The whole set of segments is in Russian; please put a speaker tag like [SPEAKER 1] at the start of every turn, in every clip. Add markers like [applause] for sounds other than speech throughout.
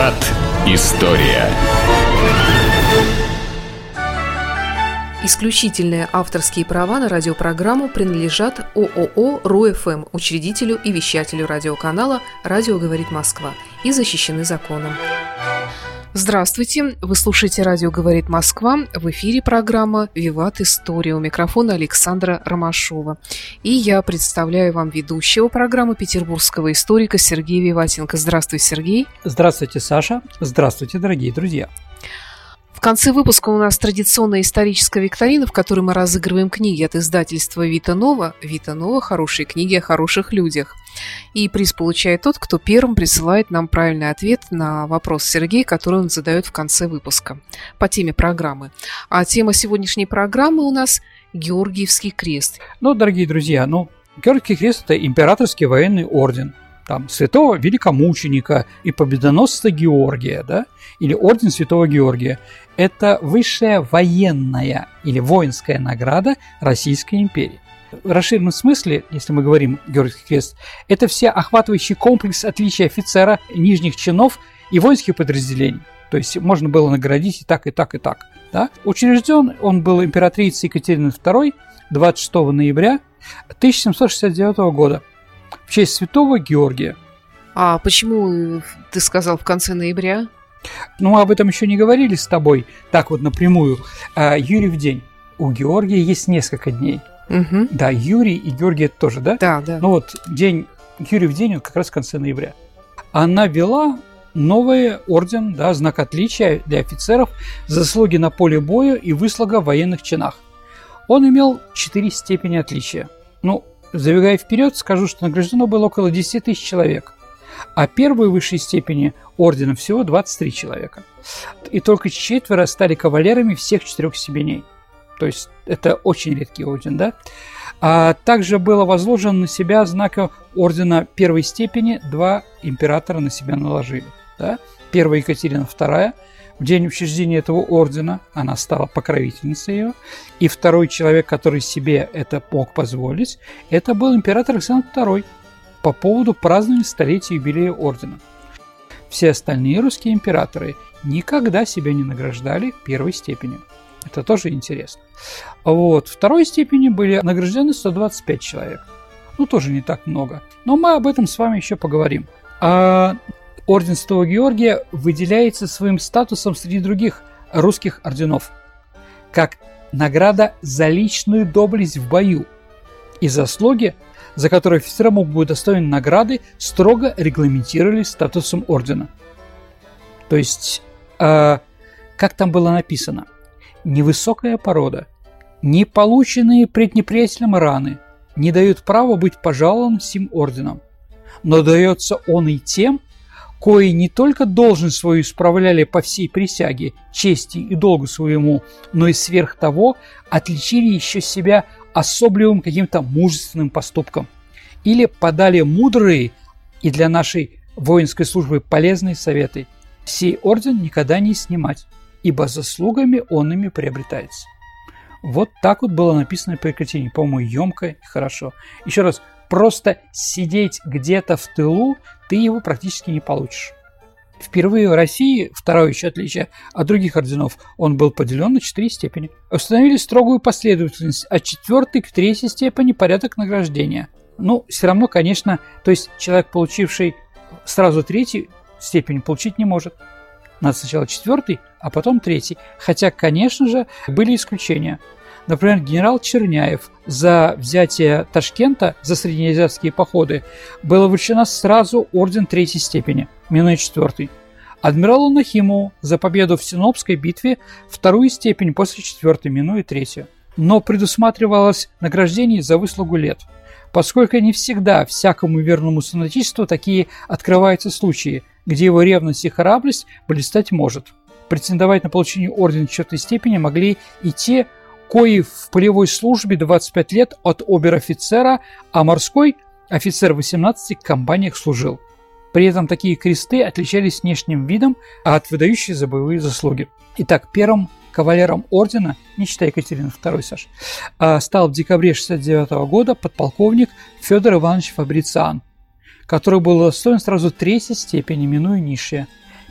[SPEAKER 1] Виват. История.
[SPEAKER 2] Исключительные авторские права на радиопрограмму принадлежат ООО РУФМ, учредителю и вещателю радиоканала «Радио говорит Москва» и защищены законом. Здравствуйте! Вы слушаете «Радио говорит Москва». В эфире программа «Виват История». У микрофона Александра Ромашова. И я представляю вам ведущего программы петербургского историка Сергея Виватенко. Здравствуй, Сергей!
[SPEAKER 3] Здравствуйте, Саша! Здравствуйте, дорогие друзья!
[SPEAKER 2] В конце выпуска у нас традиционная историческая викторина, в которой мы разыгрываем книги от издательства Вита Нова. Вита Нова – хорошие книги о хороших людях. И приз получает тот, кто первым присылает нам правильный ответ на вопрос Сергея, который он задает в конце выпуска по теме программы. А тема сегодняшней программы у нас – Георгиевский крест.
[SPEAKER 3] Ну, дорогие друзья, ну, Георгиевский крест – это императорский военный орден – там, святого великомученика и победоносца Георгия, да, или орден святого Георгия. Это высшая военная или воинская награда Российской империи. В расширенном смысле, если мы говорим Георгиевский крест, это все охватывающий комплекс отличия офицера, нижних чинов и воинских подразделений. То есть можно было наградить и так, и так, и так. Да? Учрежден он был императрицей Екатериной II 26 ноября 1769 года в честь святого Георгия.
[SPEAKER 2] А почему ты сказал в конце ноября?
[SPEAKER 3] Ну, об этом еще не говорили с тобой, так вот напрямую. А, Юрий в день. У Георгия есть несколько дней. Угу. Да, Юрий и Георгий это тоже, да?
[SPEAKER 2] Да, да.
[SPEAKER 3] Ну вот день Юрий в день, он как раз в конце ноября. Она вела новый орден, да, знак отличия для офицеров, заслуги на поле боя и выслуга в военных чинах. Он имел четыре степени отличия. Ну, Забегая вперед, скажу, что награждено было около 10 тысяч человек, а первой высшей степени ордена всего 23 человека. И только четверо стали кавалерами всех четырех степеней. То есть это очень редкий орден, да? А также было возложено на себя знака ордена первой степени, два императора на себя наложили. Да? Первая Екатерина II – в день учреждения этого ордена она стала покровительницей ее. И второй человек, который себе это мог позволить, это был император Александр II по поводу празднования столетия юбилея ордена. Все остальные русские императоры никогда себя не награждали первой степенью. Это тоже интересно. Вот. Второй степени были награждены 125 человек. Ну, тоже не так много. Но мы об этом с вами еще поговорим. А Орден Святого Георгия выделяется своим статусом среди других русских орденов, как награда за личную доблесть в бою и заслуги, за которые офицеры могут быть достойны награды, строго регламентировались статусом ордена. То есть, э, как там было написано, невысокая порода, не полученные пред неприятелем раны не дают права быть пожалованным сим орденом, но дается он и тем, кои не только должен свою исправляли по всей присяге, чести и долгу своему, но и сверх того отличили еще себя особливым каким-то мужественным поступком. Или подали мудрые и для нашей воинской службы полезные советы. Сей орден никогда не снимать, ибо заслугами он ими приобретается. Вот так вот было написано при Екатерине. По-моему, емко и хорошо. Еще раз, просто сидеть где-то в тылу ты его практически не получишь. Впервые в России, второе еще отличие от других орденов, он был поделен на четыре степени. Установили строгую последовательность от четвертой к третьей степени порядок награждения. Ну, все равно, конечно, то есть человек, получивший сразу третью степень, получить не может. Надо сначала четвертый, а потом третий. Хотя, конечно же, были исключения. Например, генерал Черняев за взятие Ташкента за среднеазиатские походы было вручено сразу орден третьей степени, минуя четвертый. Адмиралу Нахимову за победу в Синопской битве вторую степень после четвертой, минуя третью. Но предусматривалось награждение за выслугу лет, поскольку не всегда всякому верному сонатичеству такие открываются случаи, где его ревность и храбрость блистать может. Претендовать на получение ордена четвертой степени могли и те, кои в полевой службе 25 лет от обер-офицера, а морской офицер 18 в компаниях служил. При этом такие кресты отличались внешним видом а от выдающей за боевые заслуги. Итак, первым кавалером ордена, не считая Екатерины II, Саш, а, стал в декабре 69 года подполковник Федор Иванович Фабрициан, который был достоин сразу третьей степени, минуя низшее.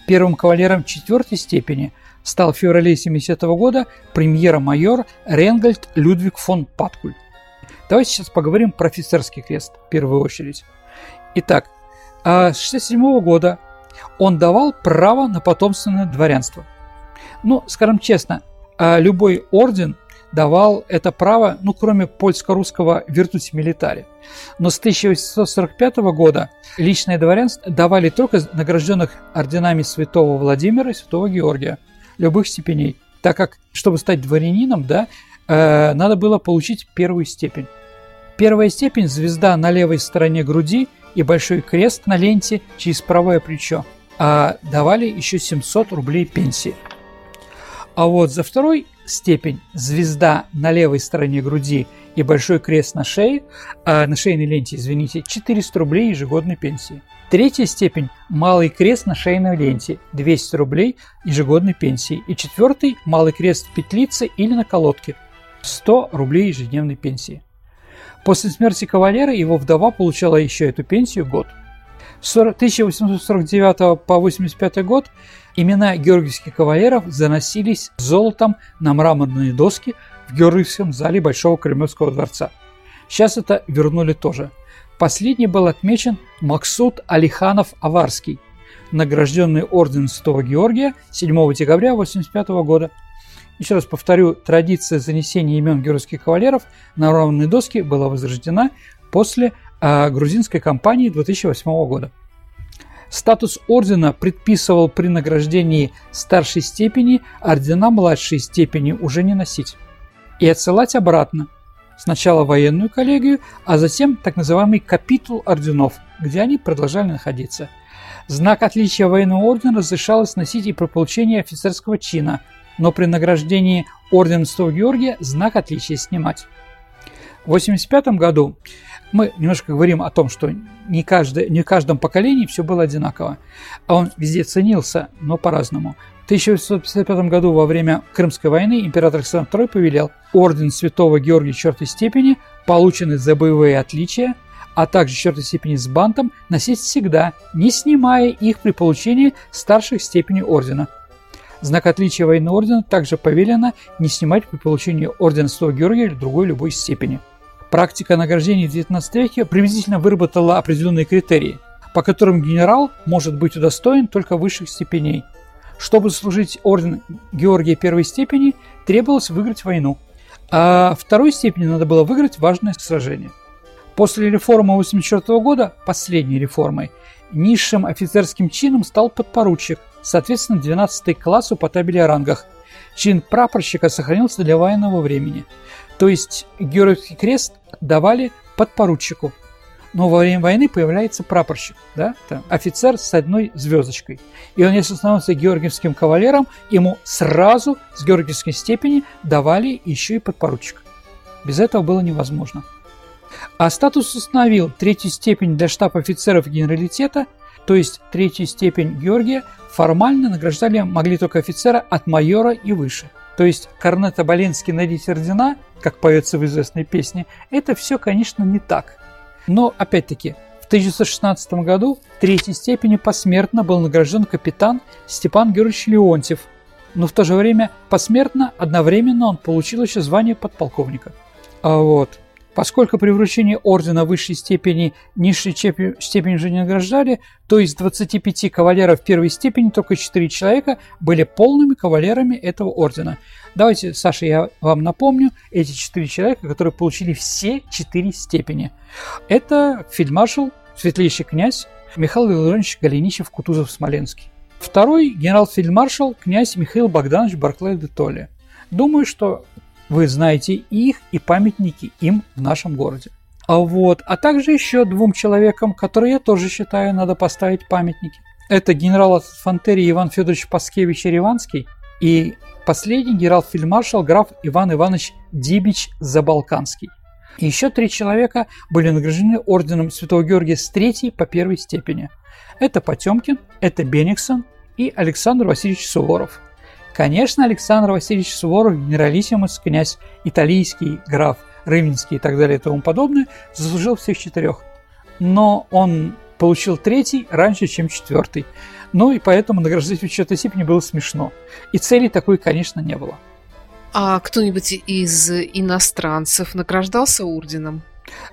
[SPEAKER 3] Первым кавалером четвертой степени стал в феврале 70 -го года премьер-майор Ренгольд Людвиг фон Паткуль. Давайте сейчас поговорим про офицерский крест в первую очередь. Итак, а с 67 года он давал право на потомственное дворянство. Ну, скажем честно, а любой орден давал это право, ну, кроме польско-русского «Виртути милитари». Но с 1845 года личное дворянство давали только награжденных орденами святого Владимира и святого Георгия любых степеней, так как, чтобы стать дворянином, да, э, надо было получить первую степень. Первая степень – звезда на левой стороне груди и большой крест на ленте через правое плечо. А давали еще 700 рублей пенсии. А вот за второй степень звезда на левой стороне груди и большой крест на шее, а на шейной ленте, извините, 400 рублей ежегодной пенсии. Третья степень – малый крест на шейной ленте, 200 рублей ежегодной пенсии. И четвертый – малый крест в петлице или на колодке, 100 рублей ежедневной пенсии. После смерти кавалера его вдова получала еще эту пенсию год. С 1849 по 85 год имена георгиевских кавалеров заносились золотом на мраморные доски в Георгиевском зале Большого Кремлевского дворца. Сейчас это вернули тоже. Последний был отмечен Максут Алиханов-Аварский, награжденный орденом Святого Георгия 7 декабря 1985 года – еще раз повторю, традиция занесения имен георгиевских кавалеров на равные доски была возрождена после э, грузинской кампании 2008 года. Статус ордена предписывал при награждении старшей степени ордена младшей степени уже не носить и отсылать обратно. Сначала военную коллегию, а затем так называемый капитул орденов, где они продолжали находиться. Знак отличия военного ордена разрешалось носить и при получении офицерского чина – но при награждении орденом Святого Георгия знак отличия снимать. В 1985 году мы немножко говорим о том, что не, каждый, не в каждом поколении все было одинаково, а он везде ценился, но по-разному. В 1855 году во время Крымской войны император Александр II повелел орден Святого Георгия четвертой степени, полученный за боевые отличия, а также четвертой степени с бантом, носить всегда, не снимая их при получении старших степеней ордена – Знак отличия военного ордена также повелено не снимать при получении ордена Святого Георгия или другой любой степени. Практика награждения в XIX веке приблизительно выработала определенные критерии, по которым генерал может быть удостоен только высших степеней. Чтобы служить орден Георгия первой степени, требовалось выиграть войну, а второй степени надо было выиграть важное сражение. После реформы 1984 года, последней реформой, низшим офицерским чином стал подпоручик, соответственно 12 классу по табели о рангах. Чин прапорщика сохранился для военного времени. То есть Георгиевский крест давали подпоручику. Но во время войны появляется прапорщик, да, там, офицер с одной звездочкой. И он, если становится георгиевским кавалером, ему сразу с георгиевской степени давали еще и подпоручика. Без этого было невозможно. А статус установил третью степень для штаб-офицеров генералитета, то есть третью степень Георгия формально награждали могли только офицера от майора и выше. То есть Корнета Боленский найдите ордена, как поется в известной песне, это все, конечно, не так. Но, опять-таки, в 1916 году третьей степени посмертно был награжден капитан Степан Георгиевич Леонтьев, но в то же время посмертно одновременно он получил еще звание подполковника. А вот. Поскольку при вручении ордена высшей степени низшей степени уже не награждали, то из 25 кавалеров первой степени только 4 человека были полными кавалерами этого ордена. Давайте, Саша, я вам напомню, эти 4 человека, которые получили все 4 степени. Это фельдмаршал, светлейший князь Михаил Владимирович Голенищев-Кутузов-Смоленский. Второй генерал-фельдмаршал князь Михаил Богданович Барклай де Толли. Думаю, что вы знаете их и памятники им в нашем городе. А вот, а также еще двум человекам, которые я тоже считаю, надо поставить памятники. Это генерал инфантерии Иван Федорович Паскевич Ереванский и последний генерал-фельдмаршал граф Иван Иванович Дибич Забалканский. И еще три человека были награждены орденом Святого Георгия с третьей по первой степени. Это Потемкин, это Бениксон и Александр Васильевич Суворов – Конечно, Александр Васильевич Суворов, генералиссимус, князь италийский, граф Рыминский и так далее и тому подобное, заслужил всех четырех. Но он получил третий раньше, чем четвертый. Ну и поэтому награждать в четвертой степени было смешно. И цели такой, конечно, не было.
[SPEAKER 2] А кто-нибудь из иностранцев награждался орденом?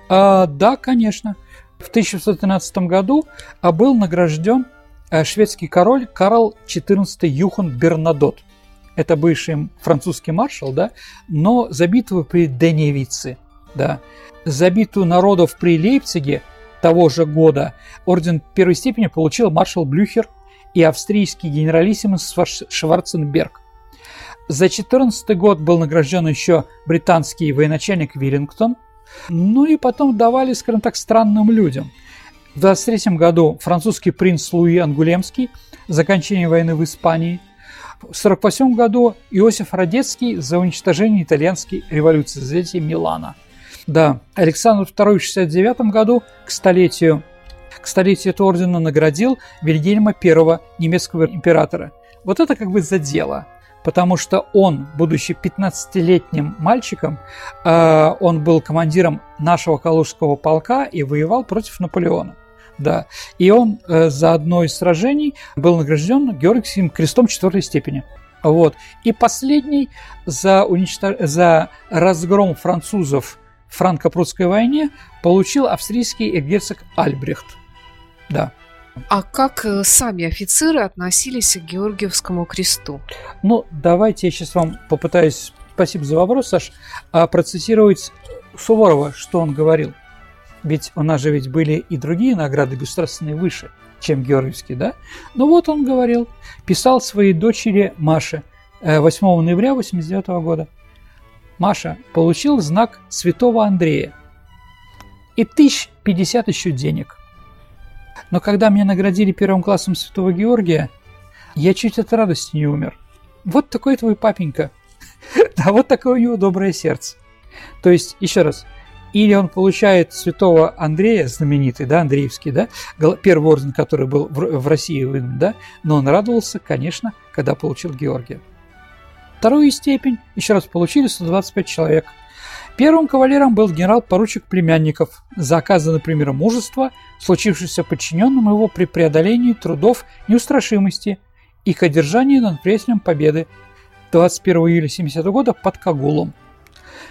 [SPEAKER 3] А, да, конечно. В 1613 году а, был награжден а, шведский король Карл XIV Юхан Бернадот. Это бывший французский маршал, да, но за битву при Деневице, да. За битву народов при Лейпциге того же года орден первой степени получил маршал Блюхер и австрийский генералиссимус Шварценберг. За 14 год был награжден еще британский военачальник Виллингтон – ну и потом давали, скажем так, странным людям. В 23 году французский принц Луи Ангулемский за окончание войны в Испании. В 48 году Иосиф Радецкий за уничтожение итальянской революции, за эти Милана. Да, Александр II в 69 году к столетию к столетию этого ордена наградил Вильгельма I, немецкого императора. Вот это как бы задело потому что он, будучи 15-летним мальчиком, э, он был командиром нашего Калужского полка и воевал против Наполеона. Да. И он э, за одно из сражений был награжден Георгиевским крестом четвертой степени. Вот. И последний за, уничтож... за разгром французов в франко-прусской войне получил австрийский герцог Альбрехт. Да.
[SPEAKER 2] А как э, сами офицеры относились к Георгиевскому кресту?
[SPEAKER 3] Ну, давайте я сейчас вам попытаюсь, спасибо за вопрос, Саш, а процитировать Суворова, что он говорил. Ведь у нас же ведь были и другие награды государственные выше, чем Георгиевские, да? Ну вот он говорил, писал своей дочери Маше 8 э, ноября 89 года. Маша получил знак святого Андрея и тысяч пятьдесят еще денег. Но когда меня наградили первым классом Святого Георгия, я чуть от радости не умер. Вот такой твой папенька. Да, [laughs] вот такое у него доброе сердце. То есть, еще раз, или он получает святого Андрея, знаменитый, да, Андреевский, да, первый орден, который был в России выдан, да, но он радовался, конечно, когда получил Георгия. Вторую степень, еще раз, получили 125 человек – Первым кавалером был генерал-поручик Племянников за оказанное пример мужества, случившееся подчиненным его при преодолении трудов неустрашимости и к одержанию над приятелем победы 21 июля 70 года под Кагулом.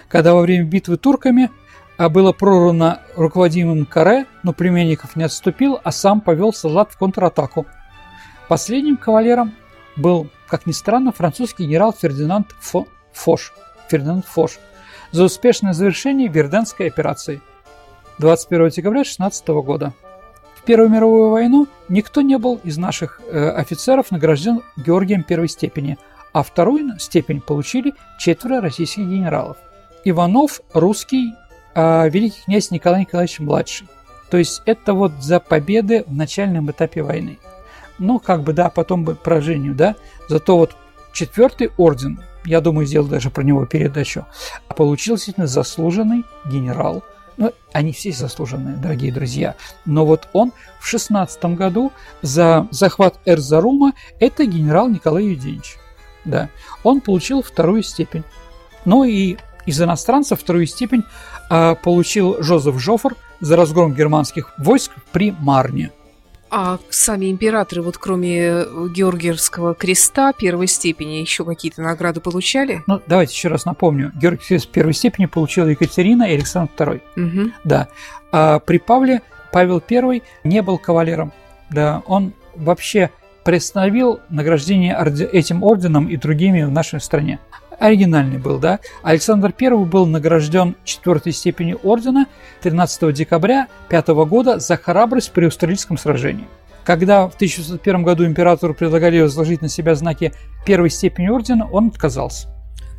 [SPEAKER 3] Когда во время битвы турками а было прорвано руководимым Каре, но Племянников не отступил, а сам повел солдат в контратаку. Последним кавалером был, как ни странно, французский генерал Фердинанд Фо... Фош. Фердинанд Фош – за успешное завершение Верденской операции 21 декабря 16 года. В Первую мировую войну никто не был из наших э, офицеров награжден Георгием первой степени, а вторую степень получили четверо российских генералов. Иванов, русский, а великий князь Николай Николаевич младший. То есть это вот за победы в начальном этапе войны. Ну, как бы, да, потом бы поражению, да. Зато вот четвертый орден я думаю, сделал даже про него передачу, получил действительно заслуженный генерал. Ну, они все заслуженные, дорогие друзья. Но вот он в 16 году за захват Эрзарума, это генерал Николай Юденич. Да, он получил вторую степень. Ну и из иностранцев вторую степень а, получил Жозеф Жофр за разгром германских войск при Марне.
[SPEAKER 2] А сами императоры, вот кроме Георгиевского креста первой степени, еще какие-то награды получали?
[SPEAKER 3] Ну, давайте еще раз напомню. Георгий крест первой степени получила Екатерина и Александр II. Угу. Да. А при Павле Павел I не был кавалером. Да, он вообще приостановил награждение этим орденом и другими в нашей стране оригинальный был, да. Александр I был награжден четвертой степенью ордена 13 декабря 5 года за храбрость при Австралийском сражении. Когда в 1601 году императору предлагали возложить на себя знаки первой степени ордена, он отказался.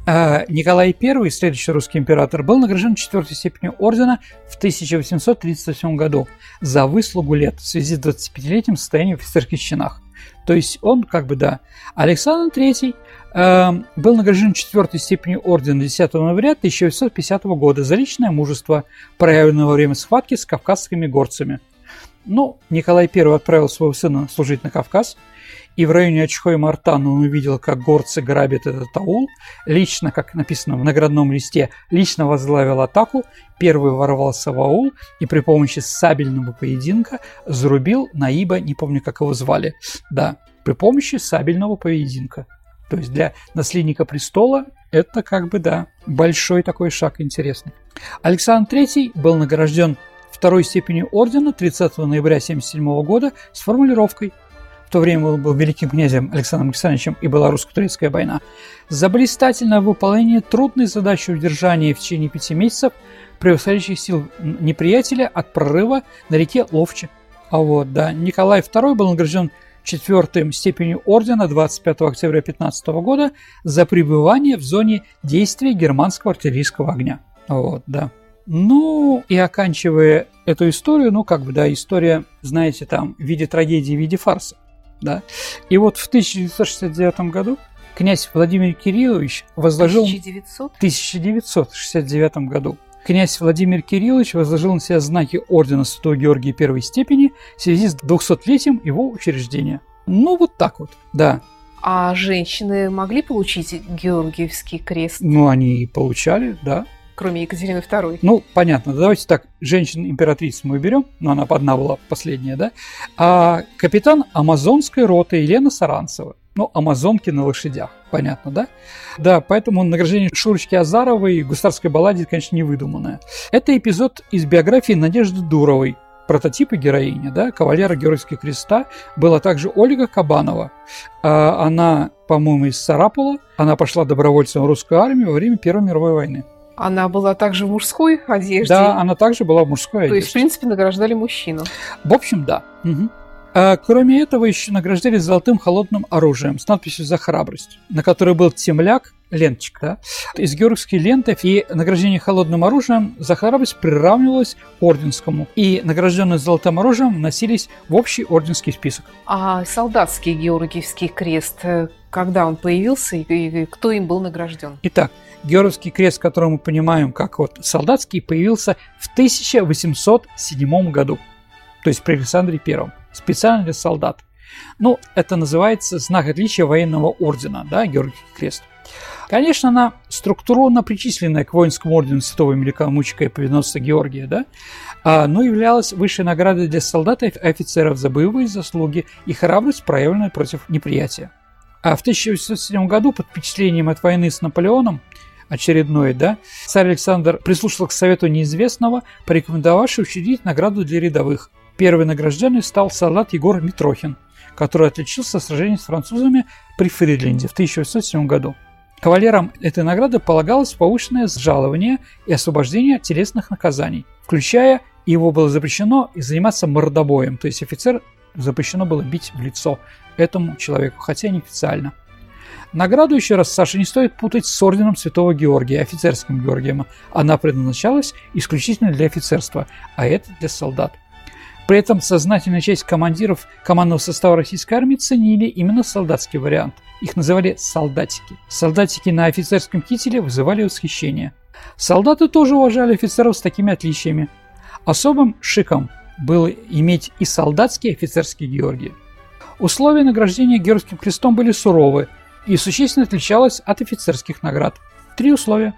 [SPEAKER 3] А Николай I, следующий русский император, был награжден четвертой степенью ордена в 1837 году за выслугу лет в связи с 25-летним состоянием в офицерских чинах. То есть он как бы, да. Александр III был награжден четвертой степенью ордена 10 ноября 1950 года за личное мужество, проявленное во время схватки с кавказскими горцами. Но Николай I отправил своего сына служить на Кавказ, и в районе Очхой-Мартана он увидел, как горцы грабят этот аул. Лично, как написано в наградном листе, лично возглавил атаку, первый ворвался в аул и при помощи сабельного поединка зарубил Наиба, не помню, как его звали, да, при помощи сабельного поединка. То есть для наследника престола это как бы, да, большой такой шаг интересный. Александр III был награжден второй степенью ордена 30 ноября 1977 года с формулировкой в то время он был великим князем Александром Александровичем и была русско-турецкая война, за блистательное выполнение трудной задачи удержания в течение пяти месяцев превосходящих сил неприятеля от прорыва на реке Ловче. А вот, да, Николай II был награжден четвертой степенью ордена 25 октября 15 года за пребывание в зоне действия германского артиллерийского огня. Вот, да. Ну, и оканчивая эту историю, ну, как бы, да, история, знаете, там, в виде трагедии, в виде фарса, да. И вот в 1969 году князь Владимир Кириллович возложил...
[SPEAKER 2] 1900?
[SPEAKER 3] В 1969 году князь Владимир Кириллович возложил на себя знаки ордена Святого Георгия первой степени в связи с 200-летием его учреждения. Ну, вот так вот, да.
[SPEAKER 2] А женщины могли получить Георгиевский крест?
[SPEAKER 3] Ну, они и получали, да
[SPEAKER 2] кроме Екатерины II.
[SPEAKER 3] Ну, понятно. Давайте так, женщин-императриц мы берем, но она одна была последняя, да? А капитан амазонской роты Елена Саранцева. Ну, амазонки на лошадях, понятно, да? Да, поэтому награждение Шурочки Азаровой и гусарской балладе, конечно, не выдуманное. Это эпизод из биографии Надежды Дуровой, прототипы героини, да, кавалера Георгиевского креста, была также Ольга Кабанова. А она, по-моему, из Сарапула. Она пошла добровольцем в русскую армию во время Первой мировой войны.
[SPEAKER 2] Она была также в мужской одежде.
[SPEAKER 3] Да, она также была в мужской одежде.
[SPEAKER 2] То есть, в принципе, награждали мужчину.
[SPEAKER 3] В общем, да. Угу. А, кроме этого, еще награждали золотым холодным оружием с надписью «За храбрость», на которой был темляк, ленточка, да, из георгиевских лентов, и награждение холодным оружием за храбрость приравнивалось к орденскому, и награжденные золотым оружием носились в общий орденский список.
[SPEAKER 2] А солдатский георгиевский крест, э, когда он появился и кто им был награжден?
[SPEAKER 3] Итак, Георгиевский крест, который мы понимаем как вот солдатский, появился в 1807 году, то есть при Александре Первом, специально для солдат. Ну, это называется знак отличия военного ордена, да, Георгиевский крест. Конечно, она структурно причисленная к воинскому ордену святого великомученика и повиносца Георгия, да, а, но являлась высшей наградой для солдат и офицеров за боевые заслуги и храбрость, проявленную против неприятия. А в 1807 году под впечатлением от войны с Наполеоном очередной, да, царь Александр прислушался к совету неизвестного, порекомендовавший учредить награду для рядовых. Первый награжденный стал солдат Егор Митрохин, который отличился в сражении с французами при Фридленде в 1807 году. Кавалерам этой награды полагалось повышенное жалование и освобождение от телесных наказаний, включая его было запрещено и заниматься мордобоем, то есть офицер запрещено было бить в лицо этому человеку, хотя неофициально. Награду, еще раз, Саша, не стоит путать с орденом Святого Георгия, офицерским Георгием. Она предназначалась исключительно для офицерства, а это для солдат. При этом сознательная часть командиров командного состава российской армии ценили именно солдатский вариант. Их называли солдатики. Солдатики на офицерском кителе вызывали восхищение. Солдаты тоже уважали офицеров с такими отличиями. Особым шиком было иметь и солдатский, и офицерский Георгий. Условия награждения Георгиевским крестом были суровы и существенно отличалась от офицерских наград. Три условия.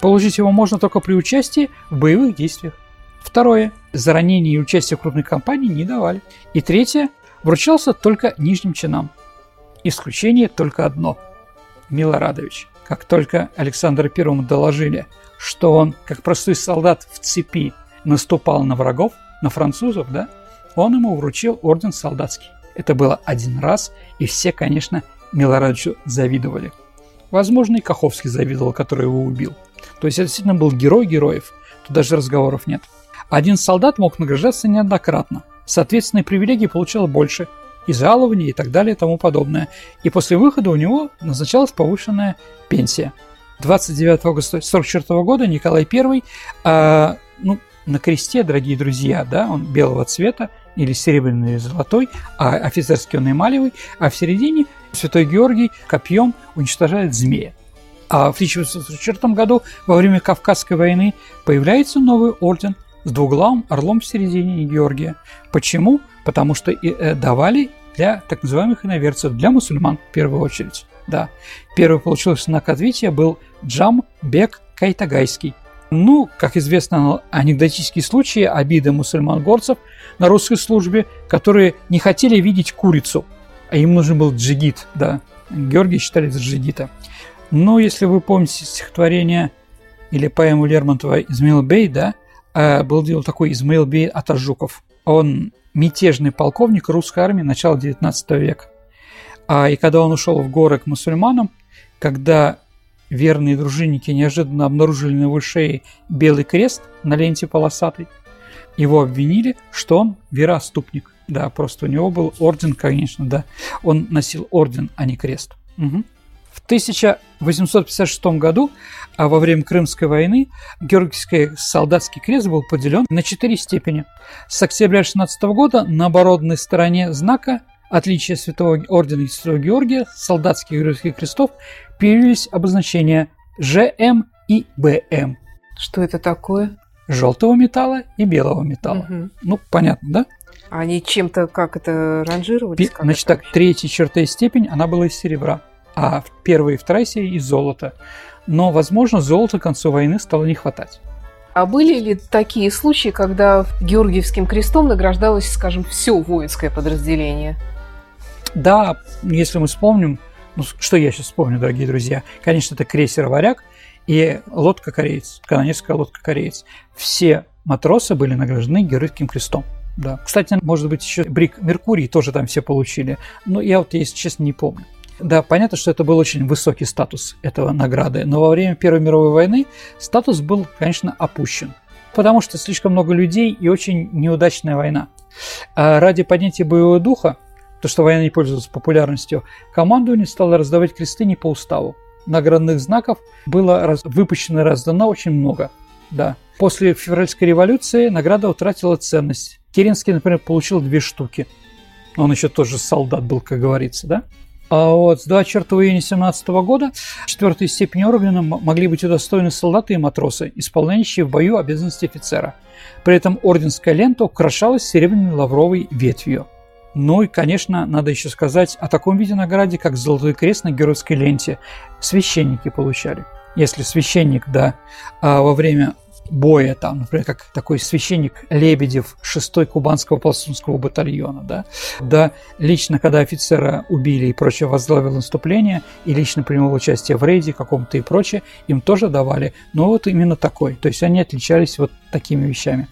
[SPEAKER 3] Получить его можно только при участии в боевых действиях. Второе. За ранение и участие в крупной кампании не давали. И третье. Вручался только нижним чинам. Исключение только одно. Милорадович. Как только Александру Первому доложили, что он, как простой солдат в цепи, наступал на врагов, на французов, да, он ему вручил орден солдатский. Это было один раз, и все, конечно, Милорадовичу завидовали. Возможно, и Каховский завидовал, который его убил. То есть это действительно был герой героев. Тут даже разговоров нет. Один солдат мог награждаться неоднократно. Соответственные привилегии получал больше. И жалования, и так далее, и тому подобное. И после выхода у него назначалась повышенная пенсия. 29 августа 1944 года Николай I, э, ну, на кресте, дорогие друзья, да, он белого цвета, или серебряный, или золотой, а офицерский он эмалевый, а в середине Святой Георгий копьем уничтожает змея. А в 1844 году, во время Кавказской войны, появляется новый орден с двуглавым орлом в середине Георгия. Почему? Потому что э, давали для так называемых иноверцев, для мусульман в первую очередь. Да. Первый получился знак отличия был Джам Бек Кайтагайский. Ну, как известно, анекдотические случаи обиды мусульман-горцев на русской службе, которые не хотели видеть курицу, а им нужен был джигит, да. Георгий считали за джигита. Но если вы помните стихотворение или поэму Лермонтова «Измаил Бей», да, а, был дело такой Измаил Бей Атажуков. Он мятежный полковник русской армии начала 19 века. А, и когда он ушел в горы к мусульманам, когда верные дружинники неожиданно обнаружили на его шее белый крест на ленте полосатой, его обвинили, что он вероотступник. Да, просто у него был орден, конечно, да. Он носил орден, а не крест. Угу. В 1856 году, а во время Крымской войны, Георгиевский солдатский крест был поделен на четыре степени. С октября 16 года на оборотной стороне знака отличия Святого Ордена и Святого Георгия солдатских георгиевских крестов появились обозначения ЖМ и БМ.
[SPEAKER 2] Что это такое?
[SPEAKER 3] Желтого металла и белого металла.
[SPEAKER 2] Угу.
[SPEAKER 3] Ну, понятно, да?
[SPEAKER 2] Они чем-то как это ранжировались?
[SPEAKER 3] Как Значит, это так, третья черта степень, она была из серебра, а первая и вторая серия из золота. Но, возможно, золота к концу войны стало не хватать.
[SPEAKER 2] А были ли такие случаи, когда Георгиевским крестом награждалось, скажем, все воинское подразделение?
[SPEAKER 3] Да, если мы вспомним, ну, что я сейчас вспомню, дорогие друзья, конечно, это крейсер «Варяг» и лодка «Кореец», канонерская лодка «Кореец». Все матросы были награждены Георгиевским крестом. Да. Кстати, может быть, еще Брик Меркурий тоже там все получили. Но я вот, если честно, не помню. Да, понятно, что это был очень высокий статус этого награды, но во время Первой мировой войны статус был, конечно, опущен, потому что слишком много людей и очень неудачная война. А ради поднятия боевого духа то, что война не пользовалась популярностью, командование стало раздавать кресты не по уставу. Наградных знаков было раз, выпущено и раздано очень много. Да. После февральской революции награда утратила ценность. Керенский, например, получил две штуки. Он еще тоже солдат был, как говорится, да? А вот с 24 июня 17 года четвертой степени ордена могли быть удостоены солдаты и матросы, исполняющие в бою обязанности офицера. При этом орденская лента украшалась серебряной лавровой ветвью. Ну и, конечно, надо еще сказать о таком виде награде, как Золотой крест на геройской ленте. Священники получали. Если священник, да, а во время боя, там, например, как такой священник Лебедев 6-й Кубанского пластунского батальона, да, да, лично, когда офицера убили и прочее, возглавил наступление и лично принимал участие в рейде каком-то и прочее, им тоже давали, но вот именно такой, то есть они отличались вот такими вещами.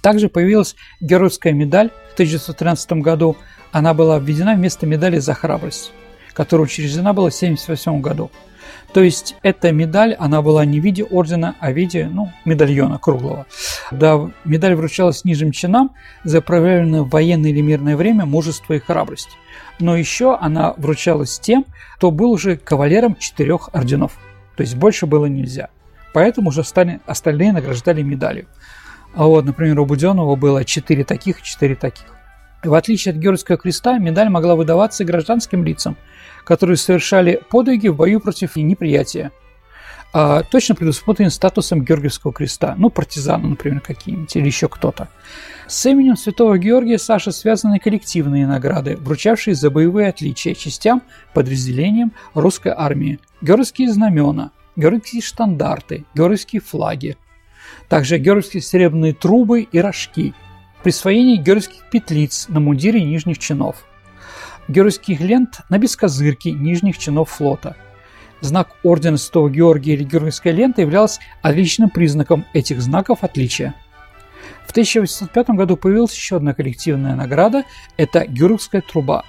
[SPEAKER 3] Также появилась геройская медаль в 1913 году. Она была введена вместо медали за храбрость, которая учреждена была в 1978 году. То есть эта медаль, она была не в виде ордена, а в виде ну, медальона круглого. Да, медаль вручалась нижним чинам за проявленное в военное или мирное время мужество и храбрость. Но еще она вручалась тем, кто был уже кавалером четырех орденов. То есть больше было нельзя. Поэтому уже стали, остальные награждали медалью. А вот, например, у Буденова было 4 таких и 4 таких. В отличие от Георгиевского креста, медаль могла выдаваться гражданским лицам, которые совершали подвиги в бою против неприятия. А, точно предусмотрен статусом Георгиевского креста, ну, партизаны, например, какие-нибудь, или еще кто-то. С именем святого Георгия Саша связаны коллективные награды, вручавшие за боевые отличия частям, подразделениям русской армии. Георгиевские знамена, георгиевские штандарты, георгиевские флаги, также георгиевские серебряные трубы и рожки, присвоение георгиевских петлиц на мундире нижних чинов, георгиевских лент на бескозырке нижних чинов флота. Знак Ордена Святого Георгия или георгиевская лента являлся отличным признаком этих знаков отличия. В 1805 году появилась еще одна коллективная награда – это Георгиевская труба.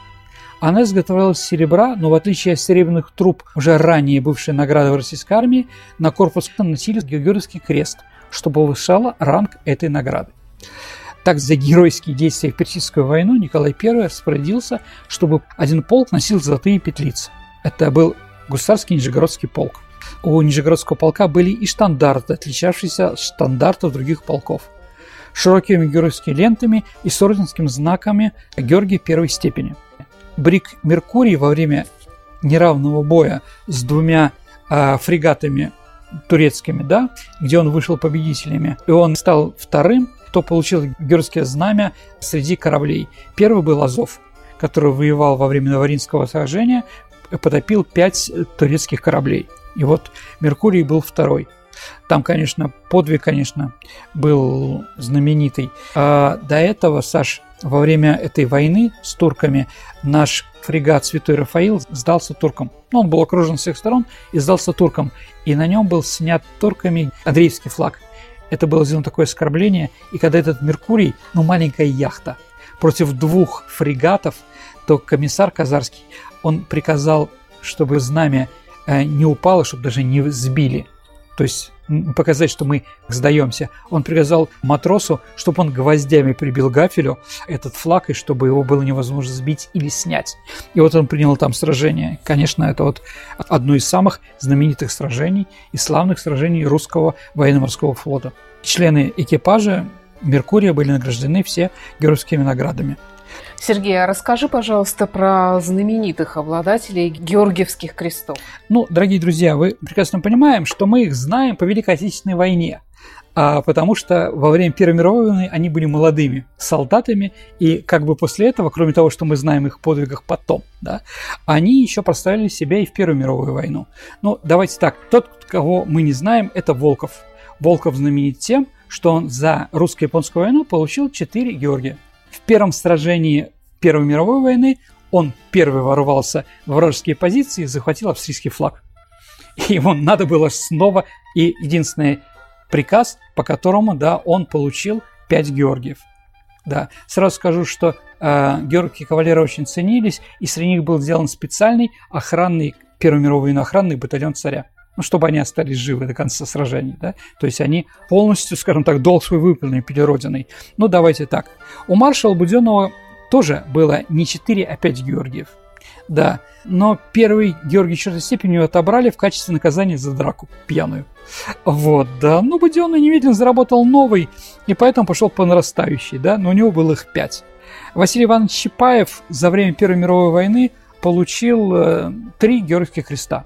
[SPEAKER 3] Она изготовлялась из серебра, но в отличие от серебряных труб, уже ранее бывшей награды в российской армии, на корпус наносили Георгиевский крест – что повышало ранг этой награды. Так, за геройские действия в Персидскую войну Николай I распорядился, чтобы один полк носил золотые петлицы. Это был гусарский Нижегородский полк. У Нижегородского полка были и штандарты, отличавшиеся от штандартов других полков. Широкими героическими лентами и с орденскими знаками Георгия первой степени. Брик Меркурий во время неравного боя с двумя э, фрегатами турецкими, да, где он вышел победителями, и он стал вторым, кто получил георгиевское знамя среди кораблей. Первый был Азов, который воевал во время Новоринского сражения, потопил пять турецких кораблей. И вот Меркурий был второй. Там, конечно, подвиг, конечно, был знаменитый. А до этого, Саш, во время этой войны с турками наш фрегат «Святой Рафаил» сдался туркам. Ну, он был окружен с всех сторон и сдался туркам. И на нем был снят турками Андреевский флаг. Это было сделано такое оскорбление. И когда этот «Меркурий», ну, маленькая яхта, против двух фрегатов, то комиссар Казарский, он приказал, чтобы знамя э, не упало, чтобы даже не сбили. То есть показать, что мы сдаемся. Он приказал матросу, чтобы он гвоздями прибил гафелю этот флаг, и чтобы его было невозможно сбить или снять. И вот он принял там сражение. Конечно, это вот одно из самых знаменитых сражений и славных сражений русского военно-морского флота. Члены экипажа Меркурия были награждены все георгиевскими наградами.
[SPEAKER 2] Сергей, а расскажи, пожалуйста, про знаменитых обладателей Георгиевских крестов.
[SPEAKER 3] Ну, дорогие друзья, вы прекрасно понимаем, что мы их знаем по Великой Отечественной войне. А потому что во время Первой мировой войны они были молодыми солдатами, и как бы после этого, кроме того, что мы знаем их подвигах потом, да, они еще проставили себя и в Первую мировую войну. Ну, давайте так, тот, кого мы не знаем, это Волков. Волков знаменит тем, что он за русско-японскую войну получил 4 Георгия. В первом сражении Первой мировой войны он первый ворвался в вражеские позиции и захватил австрийский флаг. Ему надо было снова, и единственный приказ, по которому, да, он получил 5 Георгиев. Да, сразу скажу, что э, георгиевские кавалеры очень ценились, и среди них был сделан специальный охранный, Первой мировой войны охранный батальон царя ну, чтобы они остались живы до конца сражений, да, то есть они полностью, скажем так, долг свой выполнили перед Родиной. Ну, давайте так. У маршала Буденного тоже было не 4, а 5 Георгиев. Да, но первый Георгий четвертой степени отобрали в качестве наказания за драку пьяную. Вот, да, ну Буденный немедленно заработал новый, и поэтому пошел по нарастающей, да, но у него было их пять. Василий Иванович Чапаев за время Первой мировой войны получил э, три Георгиевских креста.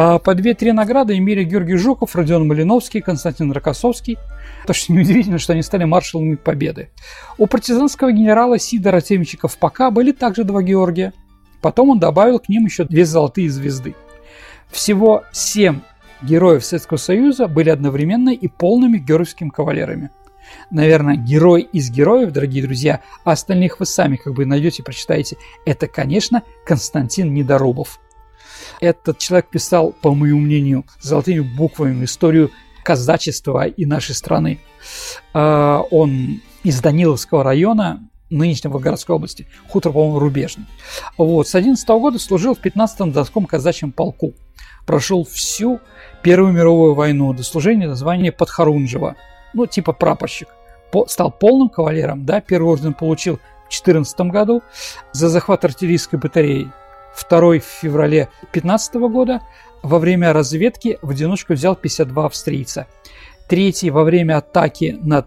[SPEAKER 3] А по две-три награды имели Георгий Жуков, Родион Малиновский, Константин Рокоссовский. Так что неудивительно, что они стали маршалами Победы. У партизанского генерала Сидора Темчика в ПК были также два Георгия. Потом он добавил к ним еще две золотые звезды. Всего семь героев Советского Союза были одновременно и полными георгиевскими кавалерами. Наверное, герой из героев, дорогие друзья, а остальных вы сами как бы найдете прочитаете. Это, конечно, Константин Недорубов – этот человек писал, по моему мнению, золотыми буквами историю казачества и нашей страны. А, он из Даниловского района, нынешнего городской области, хутор, по-моему, Рубежный. Вот, с 11 года служил в 15-м Донском казачьем полку. Прошел всю Первую мировую войну до служения до звания Подхорунжева, ну, типа прапорщик. По, стал полным кавалером, да, первый орден получил в 14 году за захват артиллерийской батареи второй в феврале 2015 года во время разведки в одиночку взял 52 австрийца. Третий во время атаки над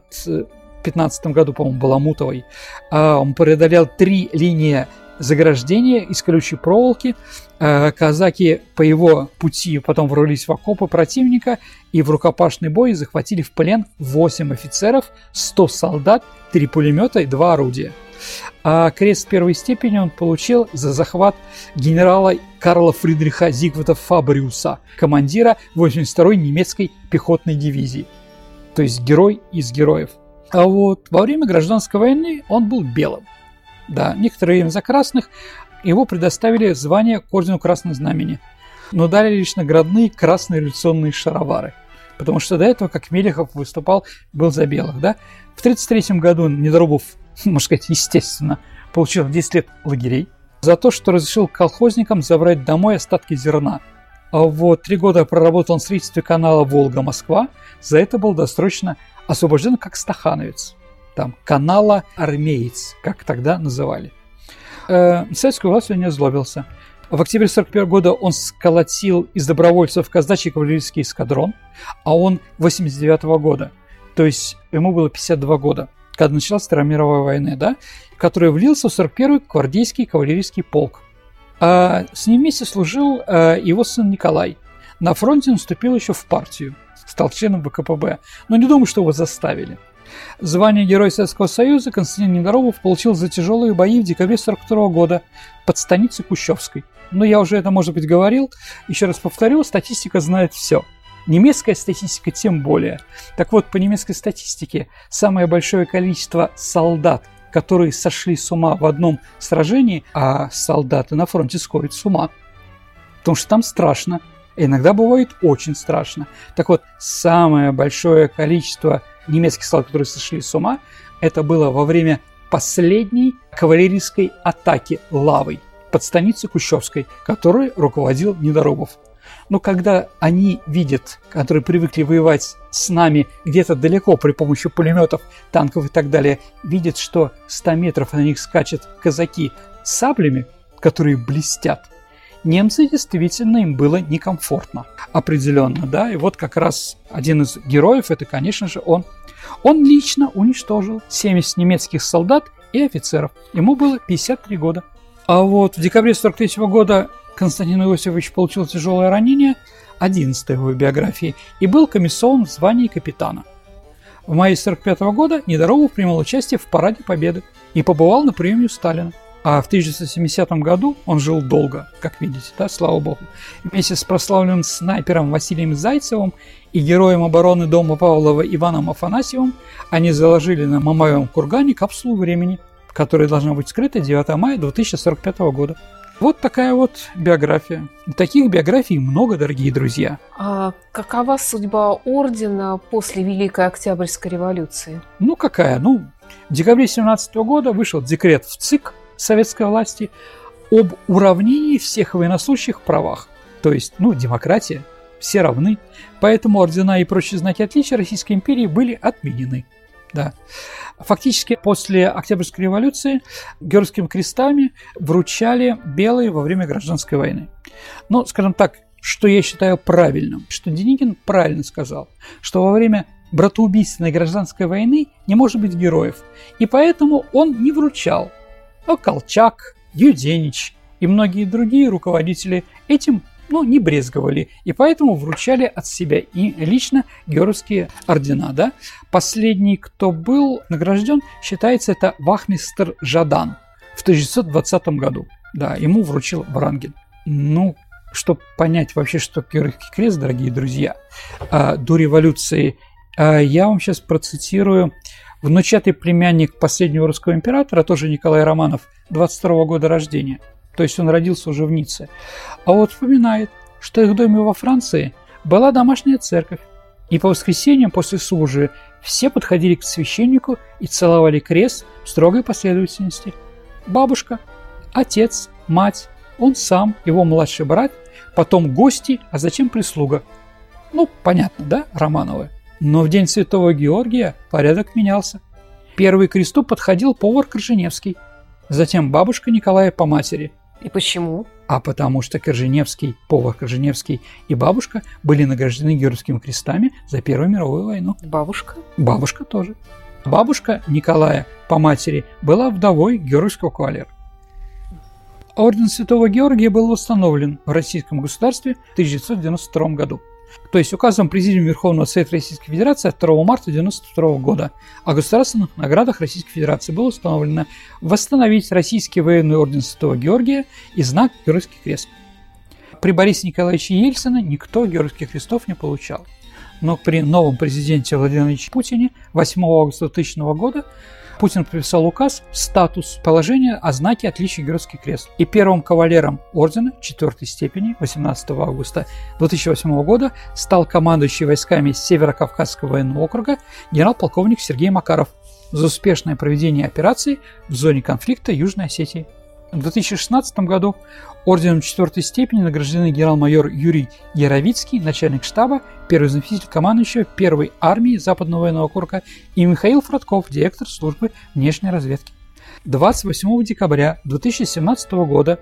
[SPEAKER 3] 2015 году, по-моему, Баламутовой, а, он преодолел три линии заграждения из колючей проволоки. А, казаки по его пути потом ворвались в окопы противника и в рукопашный бой захватили в плен 8 офицеров, 100 солдат, 3 пулемета и 2 орудия. А крест первой степени он получил за захват генерала Карла Фридриха Зигварда Фабриуса, командира 82-й немецкой пехотной дивизии. То есть герой из героев. А вот во время гражданской войны он был белым. Да, некоторое время за красных его предоставили звание к ордену Красного Знамени, но дали лишь наградные красные революционные шаровары. Потому что до этого, как Мелехов выступал, был за белых. Да? В 1933 году Недорубов [laughs] можно сказать, естественно, получил 10 лет лагерей за то, что разрешил колхозникам забрать домой остатки зерна. А вот три года проработал на строительстве канала Волга-Москва, за это был досрочно освобожден как стахановец. Там канала армеец, как тогда называли. Э, советскую власть не озлобился. В октябре 1941 года он сколотил из добровольцев казачий кавалерийский эскадрон, а он 89 года, то есть ему было 52 года – когда началась Вторая мировая война, да, который влился в 41-й гвардейский кавалерийский полк. А с ним вместе служил а, его сын Николай. На фронте он вступил еще в партию, стал членом ВКПБ, но не думаю, что его заставили. Звание Героя Советского Союза Константин Недоробов получил за тяжелые бои в декабре 1942 года под станицей Кущевской. Но я уже это, может быть, говорил. Еще раз повторю, статистика знает все. Немецкая статистика тем более. Так вот, по немецкой статистике, самое большое количество солдат, которые сошли с ума в одном сражении, а солдаты на фронте сходят с ума. Потому что там страшно. Иногда бывает очень страшно. Так вот, самое большое количество немецких солдат, которые сошли с ума, это было во время последней кавалерийской атаки лавой под станицей Кущевской, которой руководил Недоробов. Но когда они видят, которые привыкли воевать с нами где-то далеко при помощи пулеметов, танков и так далее, видят, что 100 метров на них скачут казаки с саблями, которые блестят, немцы действительно им было некомфортно. Определенно, да. И вот как раз один из героев, это, конечно же, он. Он лично уничтожил 70 немецких солдат и офицеров. Ему было 53 года. А вот в декабре 43 года Константин Иосифович получил тяжелое ранение, 11 его биографии, и был комиссован в звании капитана. В мае 45 года Недоробов принимал участие в Параде Победы и побывал на приеме Сталина. А в 1970 году он жил долго, как видите, да, слава богу. Вместе с прославленным снайпером Василием Зайцевым и героем обороны дома Павлова Иваном Афанасьевым они заложили на Мамаевом кургане капсулу времени, которая должна быть скрыта 9 мая 2045 года. Вот такая вот биография. Таких биографий много, дорогие друзья.
[SPEAKER 2] А какова судьба ордена после Великой Октябрьской революции?
[SPEAKER 3] Ну, какая? Ну, в декабре 17 года вышел декрет в ЦИК советской власти об уравнении всех военнослужащих правах. То есть, ну, демократия, все равны. Поэтому ордена и прочие знаки отличия Российской империи были отменены. Да. Фактически после Октябрьской революции георгиевскими крестами вручали белые во время гражданской войны. Но, скажем так, что я считаю правильным, что Деникин правильно сказал, что во время братоубийственной гражданской войны не может быть героев, и поэтому он не вручал. Но Колчак, Юденич и многие другие руководители этим ну, не брезговали, и поэтому вручали от себя и лично георгиевские ордена. Да? Последний, кто был награжден, считается это Вахмистер Жадан в 1920 году. Да, ему вручил Врангель. Ну, чтобы понять вообще, что Георгиевский крест, дорогие друзья, а, до революции, а, я вам сейчас процитирую внучатый племянник последнего русского императора, тоже Николай Романов, 22 года рождения – то есть он родился уже в Ницце. А вот вспоминает, что их доме во Франции была домашняя церковь, и по воскресеньям после службы все подходили к священнику и целовали крест в строгой последовательности. Бабушка, отец, мать, он сам, его младший брат, потом гости, а затем прислуга. Ну, понятно, да, Романовы? Но в день Святого Георгия порядок менялся. Первый к кресту подходил повар Крыженевский, затем бабушка Николая по матери –
[SPEAKER 2] и почему?
[SPEAKER 3] А потому что Корженевский, повар Корженевский и бабушка были награждены Георгиевскими крестами за Первую мировую войну.
[SPEAKER 2] Бабушка?
[SPEAKER 3] Бабушка тоже. Бабушка Николая по матери была вдовой Георгиевского кавалера. Орден Святого Георгия был восстановлен в российском государстве в 1992 году. То есть указом Президиума Верховного Совета Российской Федерации от 2 марта 1992 года о государственных наградах Российской Федерации было установлено восстановить Российский военный орден Святого Георгия и знак Георгиевский крест. При Борисе Николаевиче Ельцине никто Георгиевских крестов не получал. Но при новом президенте Владимире Путине 8 августа 2000 года Путин подписал указ «Статус положения о знаке отличия Георгиевский крест». И первым кавалером ордена четвертой степени 18 августа 2008 года стал командующий войсками Северо-Кавказского военного округа генерал-полковник Сергей Макаров за успешное проведение операции в зоне конфликта Южной Осетии. В 2016 году орденом четвертой степени награждены генерал-майор Юрий Яровицкий, начальник штаба, первый заместитель командующего первой армии Западного военного округа и Михаил Фродков, директор службы внешней разведки. 28 декабря 2017 года